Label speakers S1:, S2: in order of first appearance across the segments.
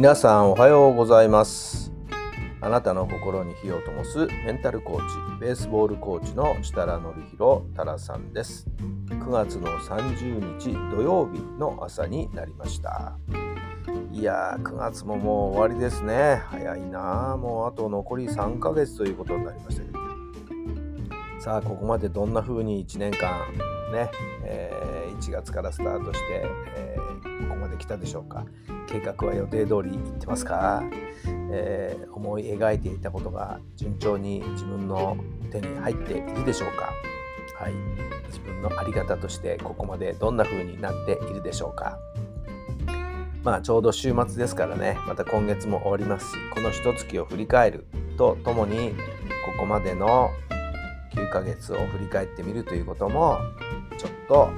S1: 皆さんおはようございます。あなたの心に火を灯すメンタルコーチ、ベースボールコーチの設楽範弘太良さんです。9月の30日土曜日の朝になりました。いやー、9月ももう終わりですね。早いなあもうあと残り3ヶ月ということになりましたけど。さあ、ここまでどんな風に1年間ね、えー1月からスタートして、えーここまで来たでしょうか。計画は予定通りいってますか、えー思い描いていたことが順調に自分の手に入っているでしょうかはい。自分のあり方としてここまでどんな風になっているでしょうかまあちょうど週末ですからね、また今月も終わりますし、この一月を振り返るとともに、ここまでの9ヶ月を振り返ってみるということも、ちょっと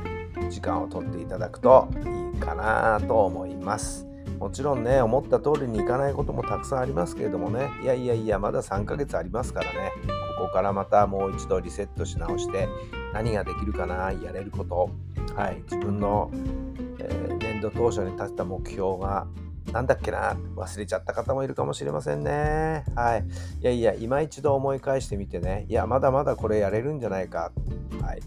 S1: 時間を取っていただくといいかなと思います。もちろんね、思った通りにいかないこともたくさんありますけれどもね、いやいやいや、まだ3ヶ月ありますからね、ここからまたもう一度リセットし直して、何ができるかな、やれること、はい、自分の、えー年度当初に立てた目標がなんだっけな忘れちゃった方もいるかもしれませんね。はい。いやいや、今一度思い返してみてね、いや、まだまだこれやれるんじゃないか。はい。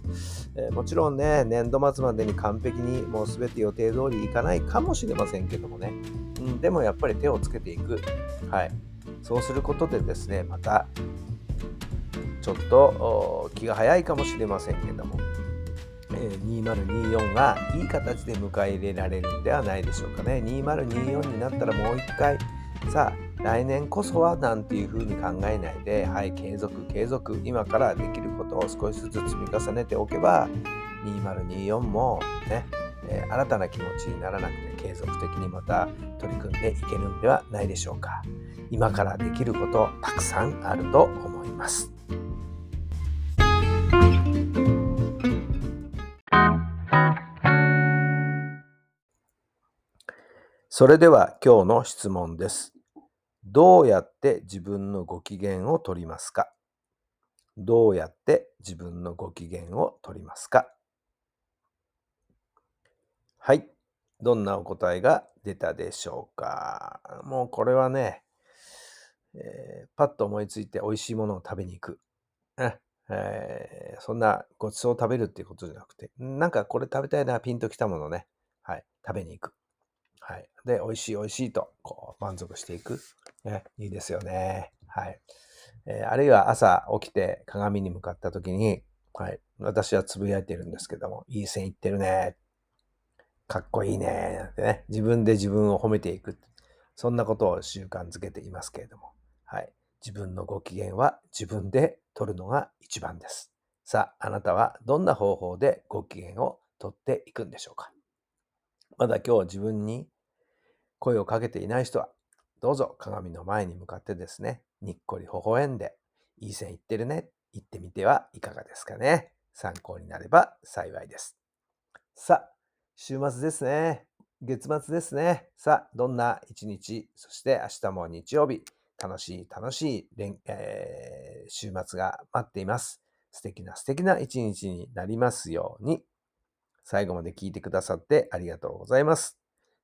S1: えーもちろんね、年度末までに完璧にもう全て予定通りいかないかもしれませんけどもね。うん、でもやっぱり手をつけていく。はい。そうすることでですね、また、ちょっと気が早いかもしれませんけども、2024がいい形で迎え入れられるんではないでしょうかね。2024になったらもう一回、さあ、来年こそはなんていうふうに考えないで、はい、継続、継続、今からできることを少しずつ積み重ねておけば、2024もね、えー新たな気持ちにならなくて継続的にまた取り組んでいけるんではないでしょうか。今からできることたくさんあると思います。それでは今日の質問です。どうやって自分のご機嫌を取りますか？どうやって自分のご機嫌を取りますか？はい。どんなお答えが出たでしょうか？もうこれはね、えーパッと思いついて美味しいものを食べに行く。えーそんなごちそうを食べるっていうことじゃなくて、なんかこれ食べたいな、ピンときたものね、はい、食べに行く。はい。で、美味しい美味しいと、こう、満足していく。ね、いいですよね。はい。えーあるいは朝起きて鏡に向かった時に、はい。私はつぶやいてるんですけども、いい線いってるね。かっこいいね。なんてね。自分で自分を褒めていく。そんなことを習慣づけていますけれども。はい。自分のご機嫌は自分で取るのが一番です。さあ、あなたはどんな方法でご機嫌を取っていくんでしょうか？まだ今日自分に声をかけていない人は、どうぞ鏡の前に向かってですね、にっこり微笑んで、いい線いってるね、言ってみてはいかがですかね。参考になれば幸いです。さあ、週末ですね。月末ですね。さあ、どんな一日、そして明日も日曜日、楽しい楽しい連、えー週末が待っています。素敵な素敵な一日になりますように。最後まで聞いてくださってありがとうございます。